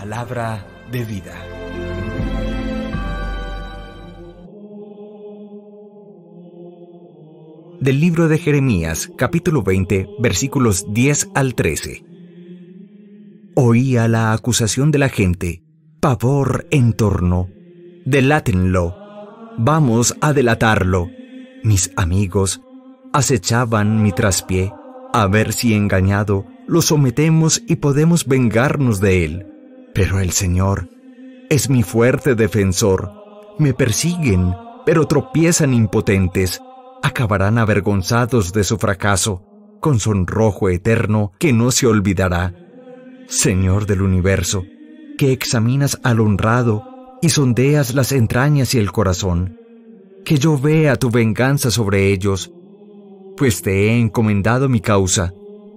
Palabra de vida. Del libro de Jeremías, capítulo 20, versículos 10 al 13. Oía la acusación de la gente, pavor en torno. Delátenlo. Vamos a delatarlo. Mis amigos acechaban mi traspié, a ver si engañado lo sometemos y podemos vengarnos de él. Pero el Señor es mi fuerte defensor. Me persiguen, pero tropiezan impotentes. Acabarán avergonzados de su fracaso, con sonrojo eterno que no se olvidará. Señor del universo, que examinas al honrado y sondeas las entrañas y el corazón, que yo vea tu venganza sobre ellos, pues te he encomendado mi causa.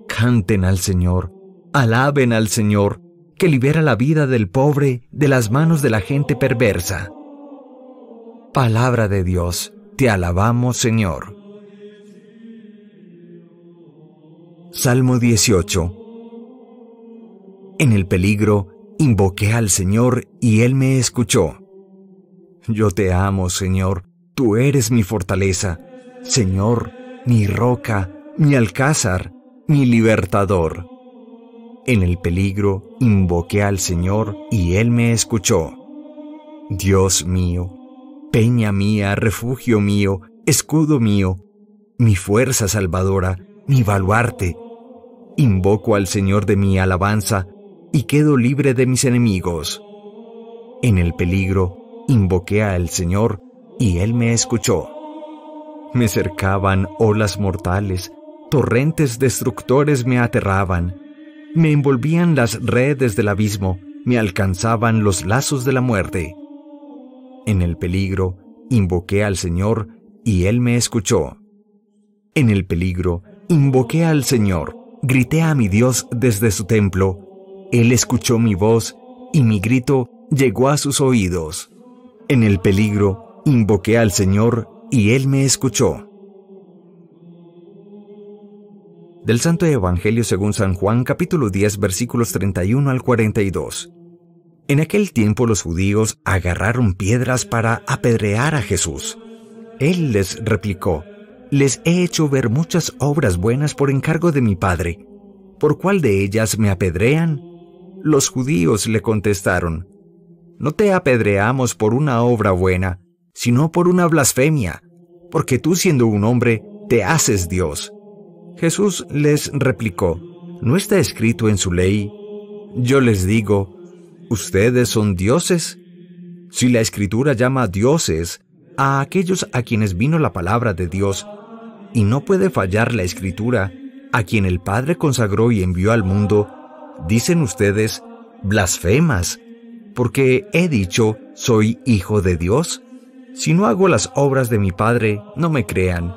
Canten al Señor, alaben al Señor, que libera la vida del pobre de las manos de la gente perversa. Palabra de Dios, te alabamos Señor. Salmo 18 En el peligro, Invoqué al Señor y Él me escuchó. Yo te amo, Señor, tú eres mi fortaleza, Señor, mi roca, mi alcázar, mi libertador. En el peligro invoqué al Señor y Él me escuchó. Dios mío, peña mía, refugio mío, escudo mío, mi fuerza salvadora, mi baluarte. Invoco al Señor de mi alabanza y quedo libre de mis enemigos. En el peligro, invoqué al Señor y Él me escuchó. Me cercaban olas mortales, torrentes destructores me aterraban, me envolvían las redes del abismo, me alcanzaban los lazos de la muerte. En el peligro, invoqué al Señor y Él me escuchó. En el peligro, invoqué al Señor, grité a mi Dios desde su templo, él escuchó mi voz y mi grito llegó a sus oídos. En el peligro, invoqué al Señor y Él me escuchó. Del Santo Evangelio según San Juan capítulo 10 versículos 31 al 42. En aquel tiempo los judíos agarraron piedras para apedrear a Jesús. Él les replicó, Les he hecho ver muchas obras buenas por encargo de mi Padre. ¿Por cuál de ellas me apedrean? Los judíos le contestaron, No te apedreamos por una obra buena, sino por una blasfemia, porque tú siendo un hombre, te haces Dios. Jesús les replicó, ¿no está escrito en su ley? Yo les digo, ¿ustedes son dioses? Si la escritura llama dioses a aquellos a quienes vino la palabra de Dios, y no puede fallar la escritura, a quien el Padre consagró y envió al mundo, dicen ustedes, blasfemas, porque he dicho, soy hijo de Dios. Si no hago las obras de mi Padre, no me crean,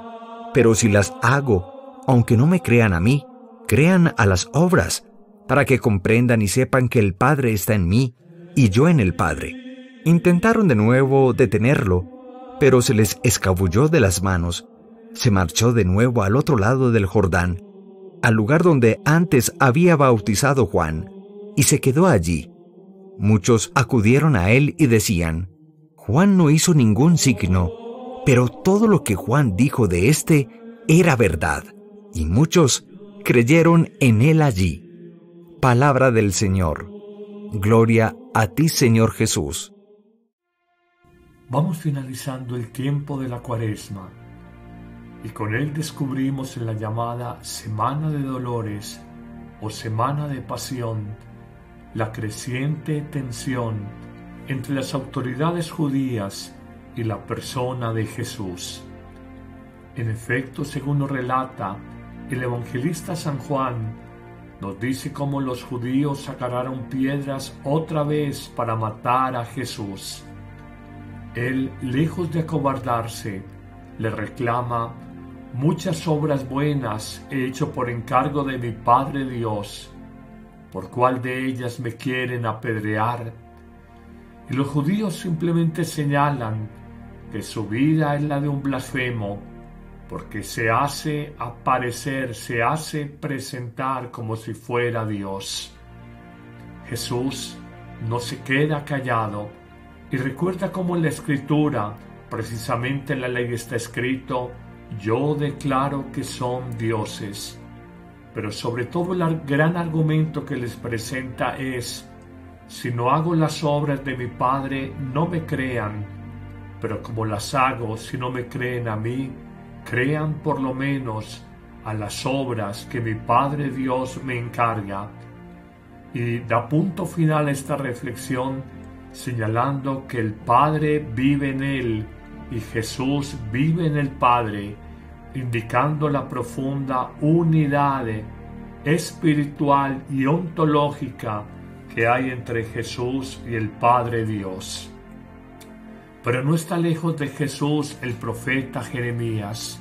pero si las hago, aunque no me crean a mí, crean a las obras, para que comprendan y sepan que el Padre está en mí y yo en el Padre. Intentaron de nuevo detenerlo, pero se les escabulló de las manos. Se marchó de nuevo al otro lado del Jordán, al lugar donde antes había bautizado Juan, y se quedó allí. Muchos acudieron a él y decían, Juan no hizo ningún signo, pero todo lo que Juan dijo de éste era verdad, y muchos creyeron en él allí. Palabra del Señor. Gloria a ti, Señor Jesús. Vamos finalizando el tiempo de la cuaresma y con él descubrimos en la llamada Semana de Dolores o Semana de Pasión la creciente tensión entre las autoridades judías y la persona de Jesús. En efecto, según nos relata el evangelista San Juan, nos dice cómo los judíos agarraron piedras otra vez para matar a Jesús. Él, lejos de acobardarse, le reclama Muchas obras buenas he hecho por encargo de mi Padre Dios. ¿Por cuál de ellas me quieren apedrear? Y los judíos simplemente señalan que su vida es la de un blasfemo, porque se hace aparecer, se hace presentar como si fuera Dios. Jesús, no se queda callado y recuerda cómo en la escritura, precisamente en la ley está escrito, yo declaro que son dioses. Pero sobre todo el gran argumento que les presenta es, si no hago las obras de mi Padre, no me crean, pero como las hago, si no me creen a mí, crean por lo menos a las obras que mi Padre Dios me encarga. Y da punto final a esta reflexión señalando que el Padre vive en él y Jesús vive en el Padre, indicando la profunda unidad espiritual y ontológica que hay entre Jesús y el Padre Dios. Pero no está lejos de Jesús el profeta Jeremías.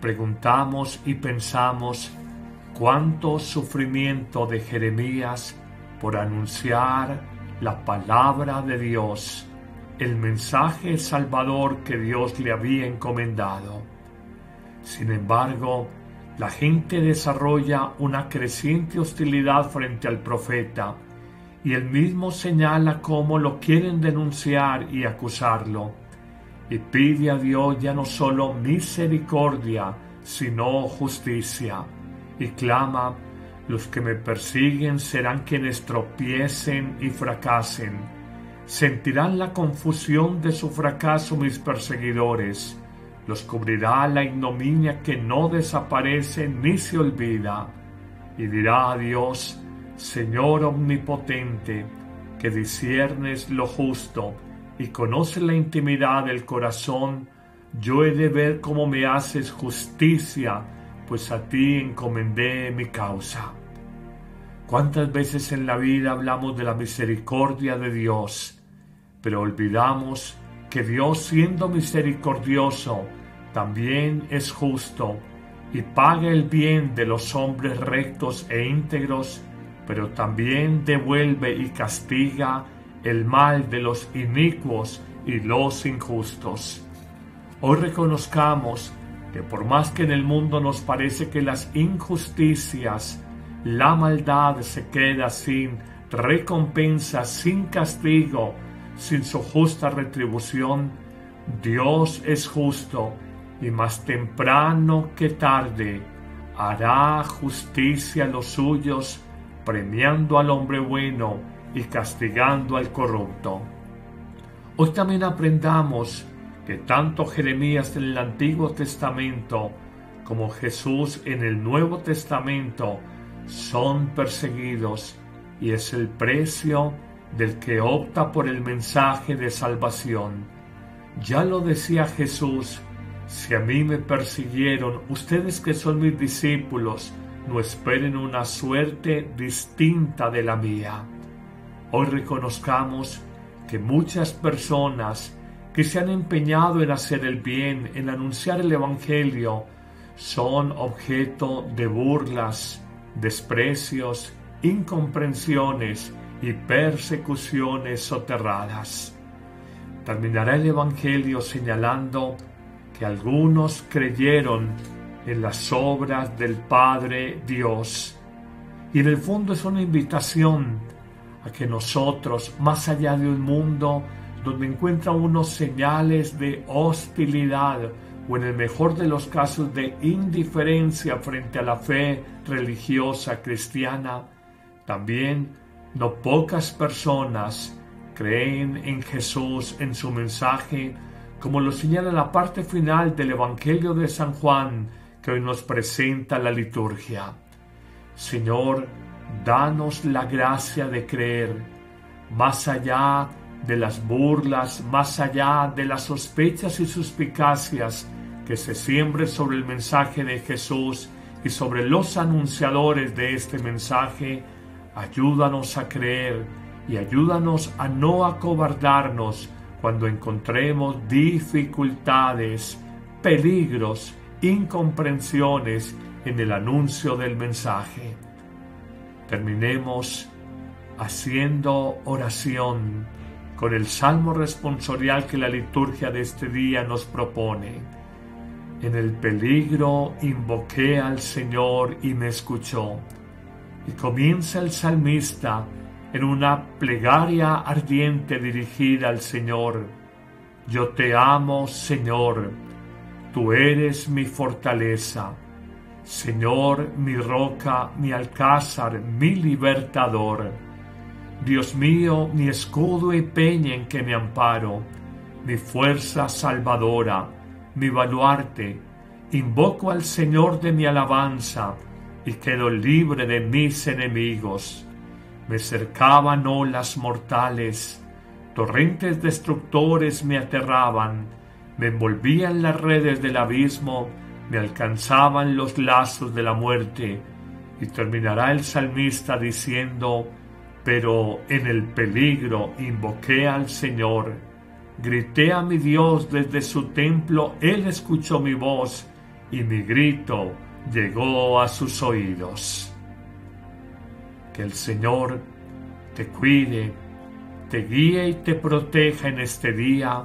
Preguntamos y pensamos cuánto sufrimiento de Jeremías por anunciar la palabra de Dios, el mensaje salvador que Dios le había encomendado. Sin embargo, la gente desarrolla una creciente hostilidad frente al profeta y él mismo señala cómo lo quieren denunciar y acusarlo, y pide a Dios ya no solo misericordia, sino justicia, y clama, los que me persiguen serán quienes tropiecen y fracasen, sentirán la confusión de su fracaso mis perseguidores, los cubrirá la ignominia que no desaparece ni se olvida, y dirá a Dios, Señor omnipotente, que disiernes lo justo y conoces la intimidad del corazón, yo he de ver cómo me haces justicia, pues a ti encomendé mi causa. ¿Cuántas veces en la vida hablamos de la misericordia de Dios, pero olvidamos que Dios siendo misericordioso, también es justo y paga el bien de los hombres rectos e íntegros pero también devuelve y castiga el mal de los inicuos y los injustos. Hoy reconozcamos que por más que en el mundo nos parece que las injusticias, la maldad se queda sin recompensa, sin castigo, sin su justa retribución, Dios es justo y más temprano que tarde hará justicia a los suyos premiando al hombre bueno y castigando al corrupto. Hoy también aprendamos que tanto Jeremías en el Antiguo Testamento como Jesús en el Nuevo Testamento son perseguidos y es el precio del que opta por el mensaje de salvación. Ya lo decía Jesús, si a mí me persiguieron, ustedes que son mis discípulos, no esperen una suerte distinta de la mía. Hoy reconozcamos que muchas personas que se han empeñado en hacer el bien, en anunciar el Evangelio, son objeto de burlas, desprecios, incomprensiones y persecuciones soterradas. Terminará el Evangelio señalando que algunos creyeron en las obras del Padre Dios. Y en el fondo es una invitación a que nosotros, más allá de un mundo donde encuentra unos señales de hostilidad o en el mejor de los casos de indiferencia frente a la fe religiosa cristiana, también no pocas personas creen en Jesús, en su mensaje, como lo señala la parte final del Evangelio de San Juan, que hoy nos presenta la liturgia. Señor, danos la gracia de creer, más allá de las burlas, más allá de las sospechas y suspicacias que se siembren sobre el mensaje de Jesús y sobre los anunciadores de este mensaje, ayúdanos a creer y ayúdanos a no acobardarnos cuando encontremos dificultades, peligros incomprensiones en el anuncio del mensaje. Terminemos haciendo oración con el salmo responsorial que la liturgia de este día nos propone. En el peligro invoqué al Señor y me escuchó. Y comienza el salmista en una plegaria ardiente dirigida al Señor. Yo te amo, Señor, tú eres mi fortaleza. Señor, mi roca, mi alcázar, mi libertador. Dios mío, mi escudo y peña en que me amparo, mi fuerza salvadora, mi baluarte, invoco al Señor de mi alabanza y quedo libre de mis enemigos. Me cercaban olas mortales, torrentes destructores me aterraban, me envolvían las redes del abismo, me alcanzaban los lazos de la muerte. Y terminará el salmista diciendo, pero en el peligro invoqué al Señor. Grité a mi Dios desde su templo, Él escuchó mi voz y mi grito llegó a sus oídos. Que el Señor te cuide, te guíe y te proteja en este día,